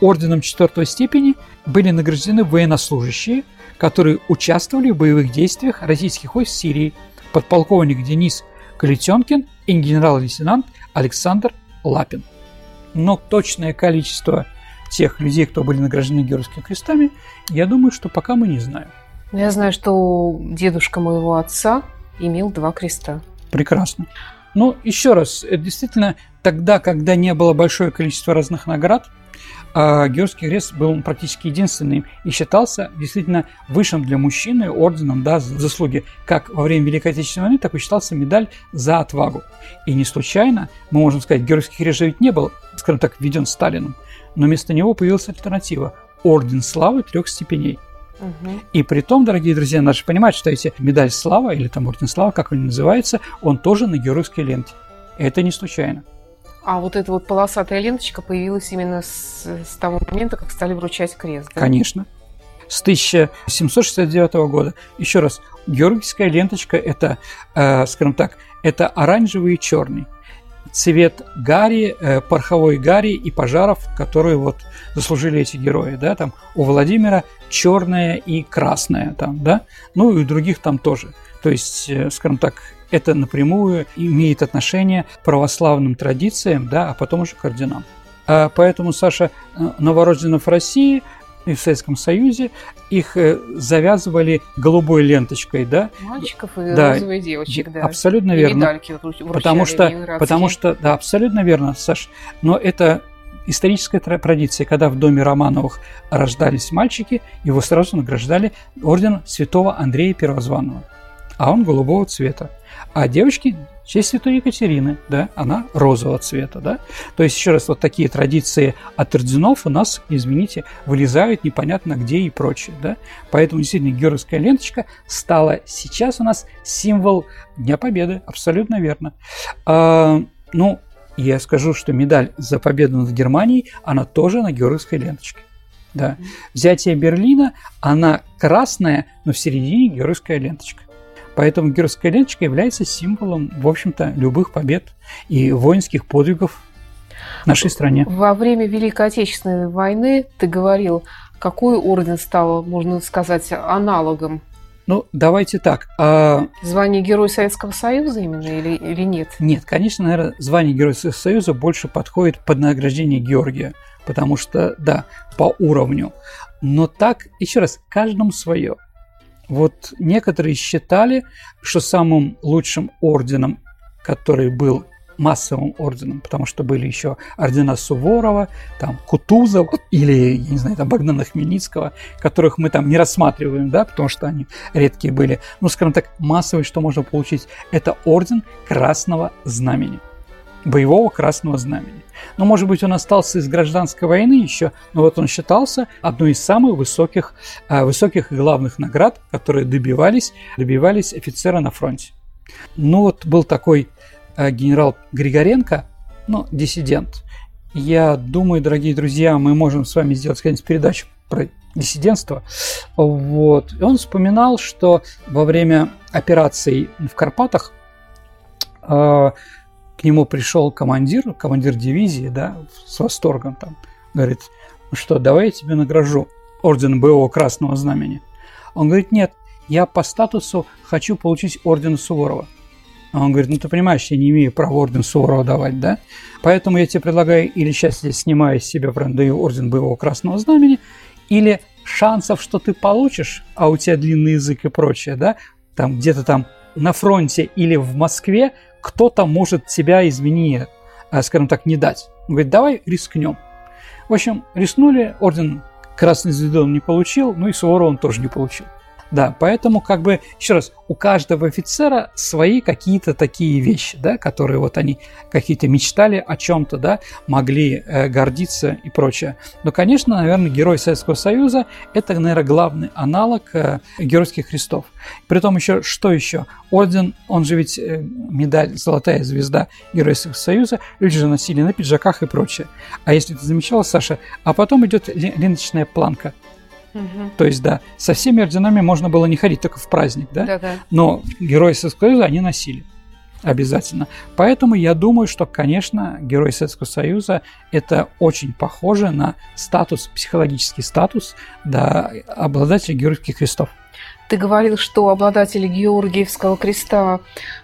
[SPEAKER 3] орденом четвертой степени были награждены военнослужащие, которые участвовали в боевых действиях российских войск в Сирии, подполковник Денис Калитенкин и генерал-лейтенант Александр Лапин но точное количество тех людей, кто были награждены Георгиевскими крестами, я думаю, что пока мы не знаем.
[SPEAKER 2] Я знаю, что дедушка моего отца имел два креста.
[SPEAKER 3] Прекрасно. Ну, еще раз, действительно тогда, когда не было большое количество разных наград, а Георгиевский крест был практически единственным и считался действительно высшим для мужчины орденом да, за заслуги как во время Великой Отечественной войны, так и считался медаль за отвагу. И не случайно, мы можем сказать, Георгиевский крест же ведь не был, скажем так, введен Сталином, но вместо него появилась альтернатива – Орден Славы трех степеней. И при том, дорогие друзья, надо понимать, что эти медаль славы или там орден славы, как он называется, он тоже на георгиевской ленте. Это не случайно.
[SPEAKER 2] А вот эта вот полосатая ленточка появилась именно с, с того момента, как стали вручать крест,
[SPEAKER 3] да? Конечно. С 1769 года. Еще раз, георгиевская ленточка – это, э, скажем так, это оранжевый и черный цвет гари, э, пороховой гари и пожаров, которые вот заслужили эти герои, да, там у Владимира черное и красное там, да, ну и у других там тоже. То есть, э, скажем так, это напрямую имеет отношение к православным традициям, да, а потом уже к орденам. А поэтому, Саша, э, новорожденных в России и в Советском Союзе их э, завязывали голубой ленточкой, да?
[SPEAKER 2] Мальчиков и да, розовые девочек, да.
[SPEAKER 3] Абсолютно и верно.
[SPEAKER 2] Медальки
[SPEAKER 3] потому что, потому что, да, абсолютно верно, Саш. Но это историческая традиция, когда в доме Романовых рождались мальчики, его сразу награждали орден святого Андрея Первозванного, а он голубого цвета. А девочки в честь святой Екатерины, да, она розового цвета, да. То есть, еще раз, вот такие традиции от орденов у нас, извините, вылезают непонятно где и прочее, да. Поэтому, действительно, георгиевская ленточка стала сейчас у нас символ Дня Победы, абсолютно верно. А, ну, я скажу, что медаль за победу над Германией, она тоже на георгиевской ленточке. Да. Взятие Берлина, она красная, но в середине георгиевская ленточка. Поэтому георгиевская ленточка является символом, в общем-то, любых побед и воинских подвигов нашей стране.
[SPEAKER 2] Во время Великой Отечественной войны ты говорил, какой орден стал, можно сказать, аналогом
[SPEAKER 3] ну, давайте так. А...
[SPEAKER 2] Звание Герой Советского Союза именно или, или нет?
[SPEAKER 3] Нет, конечно, наверное, звание Героя Советского Союза больше подходит под награждение Георгия, потому что, да, по уровню. Но так, еще раз, каждому свое. Вот некоторые считали, что самым лучшим орденом, который был массовым орденом, потому что были еще ордена Суворова, там Кутузов или, я не знаю, там Богдана Хмельницкого, которых мы там не рассматриваем, да, потому что они редкие были. Ну, скажем так, массовый, что можно получить, это орден Красного Знамени боевого красного знамени. Но, может быть, он остался из гражданской войны еще, но вот он считался одной из самых высоких, э, высоких и главных наград, которые добивались, добивались офицера на фронте. Ну вот был такой Э, генерал Григоренко, ну, диссидент. Я думаю, дорогие друзья, мы можем с вами сделать какую-нибудь передачу про диссидентство. Вот. И он вспоминал, что во время операций в Карпатах э, к нему пришел командир, командир дивизии, да, с восторгом там, говорит, ну что, давай я тебе награжу орден боевого красного знамени. Он говорит, нет, я по статусу хочу получить орден Суворова. А он говорит, ну ты понимаешь, я не имею права орден Суворова давать, да? Поэтому я тебе предлагаю или сейчас я снимаю с себя прям даю орден боевого красного знамени, или шансов, что ты получишь, а у тебя длинный язык и прочее, да, там где-то там на фронте или в Москве кто-то может тебя, извини, а, скажем так, не дать. Он говорит, давай рискнем. В общем, рискнули, орден Красной Звезды он не получил, ну и Суворова он тоже не получил. Да, поэтому как бы, еще раз, у каждого офицера свои какие-то такие вещи, да, которые вот они какие-то мечтали о чем-то, да, могли э, гордиться и прочее. Но, конечно, наверное, герой Советского Союза – это, наверное, главный аналог э, геройских крестов. Притом еще, что еще? Орден, он же ведь э, медаль «Золотая звезда Героя Советского Союза», люди же носили на пиджаках и прочее. А если ты замечала, Саша, а потом идет ленточная планка – Угу. То есть, да, со всеми орденами можно было не ходить только в праздник, да?
[SPEAKER 2] Да-да.
[SPEAKER 3] Но герои Советского Союза они носили обязательно. Поэтому я думаю, что, конечно, герой Советского Союза это очень похоже на статус, психологический статус да, обладателя георгиевских крестов.
[SPEAKER 2] Ты говорил, что обладатели Георгиевского креста,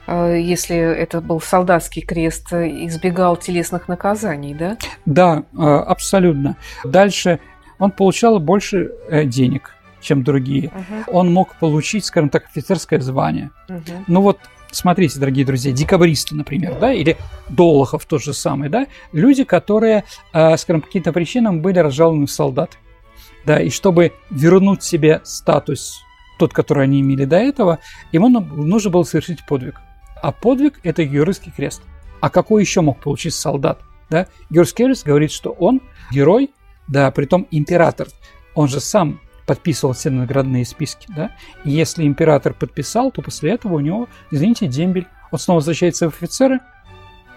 [SPEAKER 2] э, если это был солдатский крест, избегал телесных наказаний, да?
[SPEAKER 3] Да, э, абсолютно. Дальше он получал больше э, денег, чем другие. Uh-huh. Он мог получить, скажем так, офицерское звание. Uh-huh. Ну вот смотрите, дорогие друзья, декабристы, например, да, или Долохов тот же самый, да, люди, которые, э, скажем, по каким-то причинам были разжалованы в солдаты, да, и чтобы вернуть себе статус тот, который они имели до этого, ему нужно было совершить подвиг. А подвиг – это георгиевский крест. А какой еще мог получить солдат? Да? Георгиевский крест говорит, что он герой, да, притом император. Он же сам подписывал все наградные списки, да, и если император подписал, то после этого у него, извините, дембель, он снова возвращается в офицеры,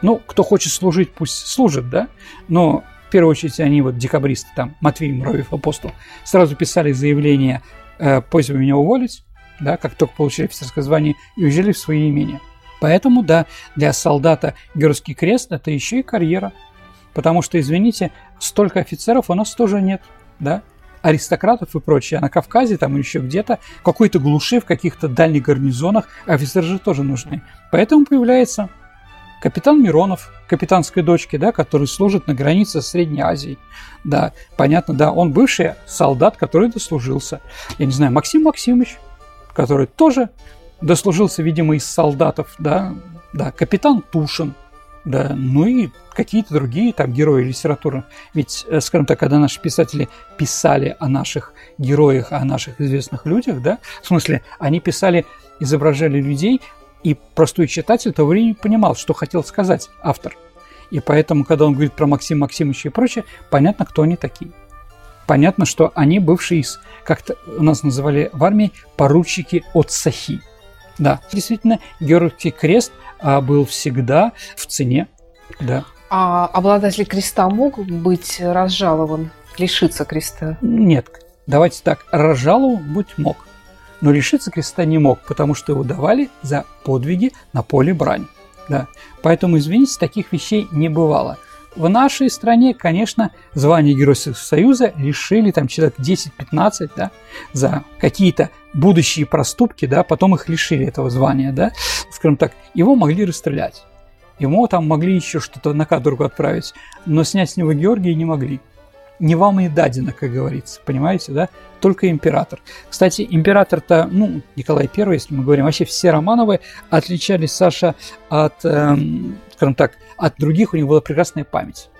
[SPEAKER 3] ну, кто хочет служить, пусть служит, да, но в первую очередь они вот декабристы, там, Матвей Муравьев, апостол, сразу писали заявление э, «просьба меня уволить», да, как только получили офицерское звание, и уезжали в свои имения. Поэтому, да, для солдата Георгиевский крест – это еще и карьера. Потому что, извините, столько офицеров у нас тоже нет, да, аристократов и прочее, а на Кавказе там еще где-то, какой-то глуши, в каких-то дальних гарнизонах, офицеры же тоже нужны. Поэтому появляется капитан Миронов, капитанской дочки, да, который служит на границе с Средней Азией. Да, понятно, да, он бывший солдат, который дослужился. Я не знаю, Максим Максимович, который тоже дослужился, видимо, из солдатов, да, да, капитан Тушин, да, ну и какие-то другие там герои литературы. Ведь, э, скажем так, когда наши писатели писали о наших героях, о наших известных людях, да, в смысле, они писали, изображали людей, и простой читатель того времени понимал, что хотел сказать автор. И поэтому, когда он говорит про Максима Максимовича и прочее, понятно, кто они такие. Понятно, что они бывшие из, как-то у нас называли в армии, поручики от Сахи. Да, действительно, Георгиевский крест был всегда в цене. Да.
[SPEAKER 2] А обладатель креста мог быть разжалован, лишиться креста?
[SPEAKER 3] Нет. Давайте так, разжалован быть мог. Но лишиться креста не мог, потому что его давали за подвиги на поле брани. Да. Поэтому, извините, таких вещей не бывало. В нашей стране, конечно, звание Героя Союза лишили там человек 10-15 да, за какие-то будущие проступки, да, потом их лишили этого звания, да, скажем так, его могли расстрелять. Ему там могли еще что-то на каторгу отправить, но снять с него Георгия не могли. Не вам и дадено, как говорится, понимаете, да? Только император. Кстати, император-то, ну, Николай I, если мы говорим, вообще все Романовы отличались, Саша, от, эм, скажем так, от других, у них была прекрасная память.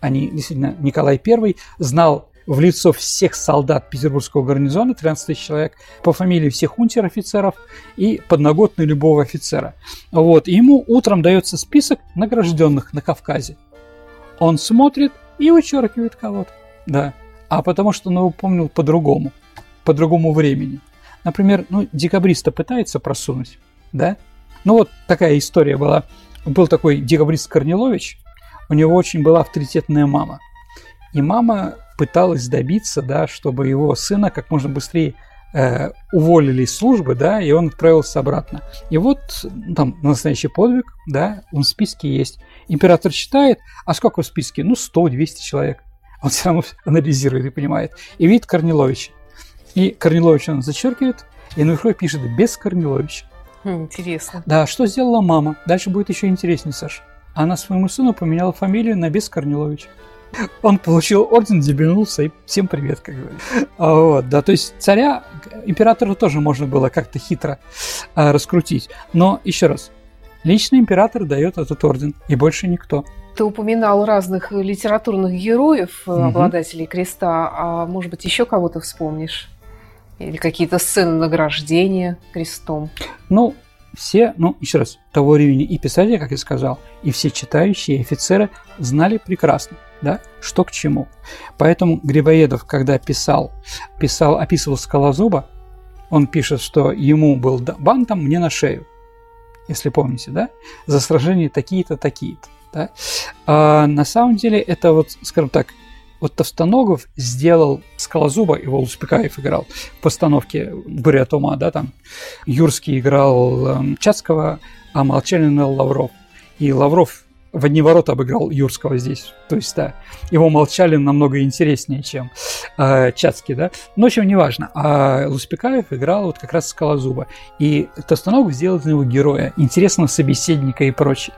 [SPEAKER 3] Они, действительно, Николай I знал в лицо всех солдат Петербургского гарнизона, 13 тысяч человек, по фамилии всех унтер-офицеров и подноготный любого офицера. Вот. Ему утром дается список награжденных на Кавказе. Он смотрит и вычеркивает кого-то. Да. А потому что он его помнил по-другому, по другому времени. Например, ну, декабриста пытается просунуть, да? Ну, вот такая история была. Был такой декабрист Корнилович, у него очень была авторитетная мама. И мама пыталась добиться, да, чтобы его сына как можно быстрее э, уволили из службы, да, и он отправился обратно. И вот там настоящий подвиг, да, он в списке есть. Император читает, а сколько в списке? Ну, 100-200 человек. Он все равно анализирует и понимает. И видит Корниловича. И Корнилович он зачеркивает, и наверху пишет «без Корниловича».
[SPEAKER 2] Хм, интересно.
[SPEAKER 3] Да, что сделала мама? Дальше будет еще интереснее, Саша. Она своему сыну поменяла фамилию на «без Корниловича». Он получил орден, дебильнулся, и всем привет, как говорится. А, вот, да, то есть царя, императора тоже можно было как-то хитро а, раскрутить. Но, еще раз, лично император дает этот орден, и больше никто.
[SPEAKER 2] Ты упоминал разных литературных героев, угу. обладателей креста, а может быть еще кого-то вспомнишь? Или какие-то сцены награждения крестом?
[SPEAKER 3] Ну, все, ну, еще раз, того времени и писатели, как я сказал, и все читающие, и офицеры знали прекрасно, да, что к чему. Поэтому Грибоедов, когда писал, писал, описывал Скалозуба, он пишет, что ему был бантом мне на шею, если помните, да, за сражение такие-то, такие-то, да. А на самом деле это вот, скажем так, вот Товстоногов сделал Скалозуба, его Успекаев играл в постановке «Буря от ума», да, там Юрский играл э, Чацкого, а Молчалин Лавров. И Лавров в одни ворота обыграл Юрского здесь, То есть, да, его молчали намного интереснее, чем э, Чацкий, да. Но, в общем, неважно. А Луспекаев играл вот как раз Скалозуба. И Тостанов сделал из него героя, интересного собеседника и прочее.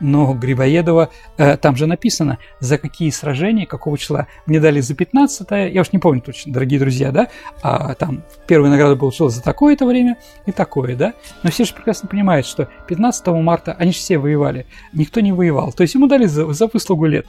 [SPEAKER 3] Но Грибоедова, э, там же написано, за какие сражения, какого числа. Мне дали за 15 я уж не помню точно, дорогие друзья, да, а там первая награда получила за такое-то время и такое, да. Но все же прекрасно понимают, что 15 марта они же все воевали, никто не воевал. То есть ему дали за, за выслугу лет.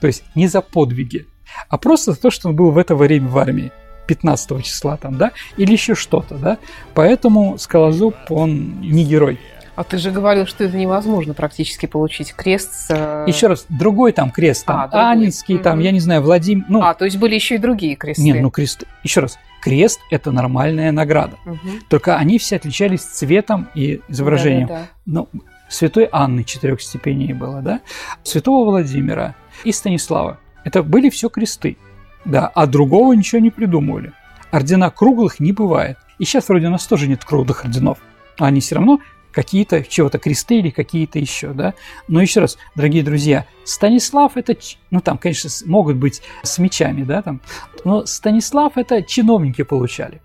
[SPEAKER 3] То есть не за подвиги, а просто за то, что он был в это время в армии. 15 числа там, да, или еще что-то, да. Поэтому Скалозуб, он не герой.
[SPEAKER 2] А ты же говорил, что это невозможно практически получить крест с... Э,
[SPEAKER 3] еще раз, другой там крест, там, а. Анинский, там, я не знаю, Владимир...
[SPEAKER 2] Ну, а, то есть были еще и другие кресты.
[SPEAKER 3] Нет, ну крест... Еще раз, крест – это нормальная награда. Угу. Только они все отличались цветом и изображением. Да, да, да. Ну, Святой Анны четырех степеней было, да? Святого Владимира и Станислава. Это были все кресты, да, а другого ничего не придумывали. Ордена круглых не бывает. И сейчас вроде у нас тоже нет круглых орденов. А они все равно какие-то чего-то кресты или какие-то еще, да. Но еще раз, дорогие друзья, Станислав это, ну там, конечно, могут быть с мечами, да, там, но Станислав это чиновники получали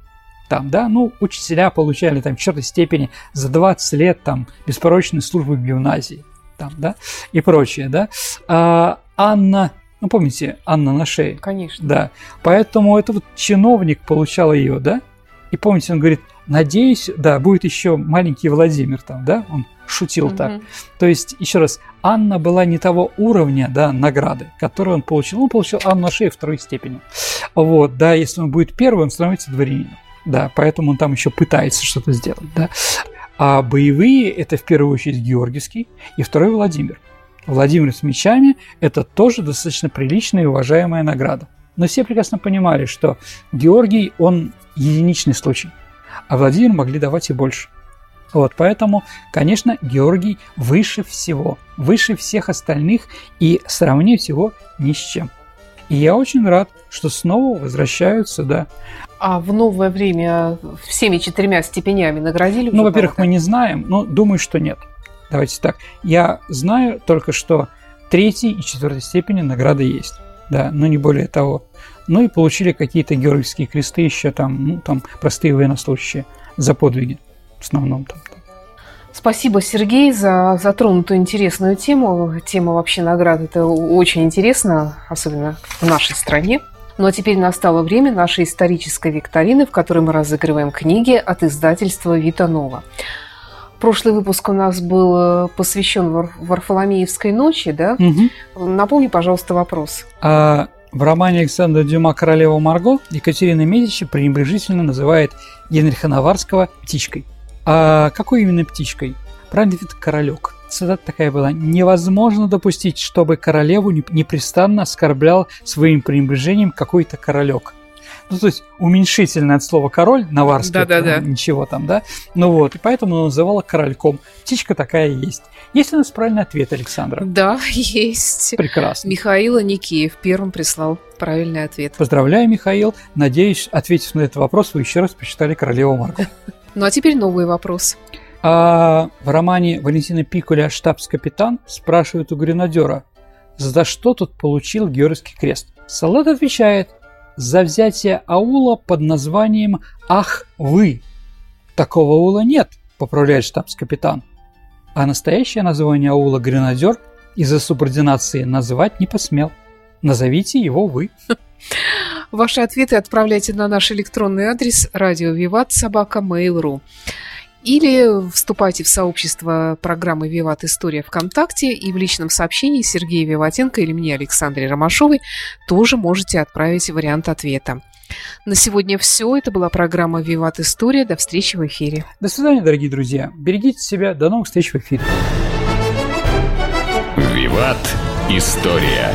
[SPEAKER 3] там, да, ну, учителя получали там в четвертой степени за 20 лет там беспорочной службы в гимназии, там, да, и прочее, да. А Анна, ну, помните, Анна на шее?
[SPEAKER 2] Конечно.
[SPEAKER 3] Да, поэтому этот вот чиновник получал ее, да, и помните, он говорит, надеюсь, да, будет еще маленький Владимир там, да, он шутил угу. так. То есть, еще раз, Анна была не того уровня, да, награды, которую он получил. Он получил Анну на шее второй степени. Вот, да, если он будет первый, он становится дворянином. Да, поэтому он там еще пытается что-то сделать, да. А боевые – это в первую очередь Георгиевский и второй Владимир. Владимир с мечами – это тоже достаточно приличная и уважаемая награда. Но все прекрасно понимали, что Георгий, он единичный случай, а Владимир могли давать и больше. Вот, поэтому, конечно, Георгий выше всего, выше всех остальных и сравнить его ни с чем. И я очень рад, что снова возвращаются, да.
[SPEAKER 2] А в новое время всеми четырьмя степенями наградили?
[SPEAKER 3] Ну, во-первых, мы не знаем, но думаю, что нет. Давайте так. Я знаю только, что третьей и четвертой степени награды есть. Да, но не более того. Ну и получили какие-то георгиевские кресты еще там, ну, там простые военнослужащие за подвиги в основном там.
[SPEAKER 2] Спасибо, Сергей, за затронутую интересную тему. Тема вообще наград – это очень интересно, особенно в нашей стране. Ну а теперь настало время нашей исторической викторины, в которой мы разыгрываем книги от издательства «Витанова». Прошлый выпуск у нас был э, посвящен Вар- Варфоломеевской ночи, да? Угу. Напомни, пожалуйста, вопрос.
[SPEAKER 3] А в романе Александра Дюма «Королева Марго» Екатерина Медичи пренебрежительно называет Генриха Наварского птичкой. А какой именно птичкой? Правильно, это королек. Цитата такая была. «Невозможно допустить, чтобы королеву непрестанно оскорблял своим пренебрежением какой-то королек». Ну, то есть уменьшительное от слова король, наварский, да, да, да. ничего там, да. Ну вот, и поэтому она называла корольком. Птичка такая есть. Есть у нас правильный ответ, Александра?
[SPEAKER 2] Да, [laughs] есть.
[SPEAKER 3] Прекрасно.
[SPEAKER 2] Михаил Никеев первым прислал правильный ответ.
[SPEAKER 3] Поздравляю, Михаил. Надеюсь, ответив на этот вопрос, вы еще раз прочитали «Королеву Марку». [laughs]
[SPEAKER 2] Ну а теперь новый вопрос.
[SPEAKER 3] А в романе Валентина Пикуля «Штабс-капитан» спрашивают у гренадера, за что тут получил Георгиевский крест. Солдат отвечает, за взятие аула под названием «Ах, вы!». Такого аула нет, поправляет штабс-капитан. А настоящее название аула гренадер из-за субординации называть не посмел. Назовите его вы.
[SPEAKER 2] Ваши ответы отправляйте на наш электронный адрес радио Виват собака Mail.ru или вступайте в сообщество программы «Виват. История» ВКонтакте и в личном сообщении Сергея Виватенко или мне, Александре Ромашовой, тоже можете отправить вариант ответа. На сегодня все. Это была программа «Виват. История». До встречи в эфире.
[SPEAKER 3] До свидания, дорогие друзья. Берегите себя. До новых встреч в эфире.
[SPEAKER 1] «Виват. История».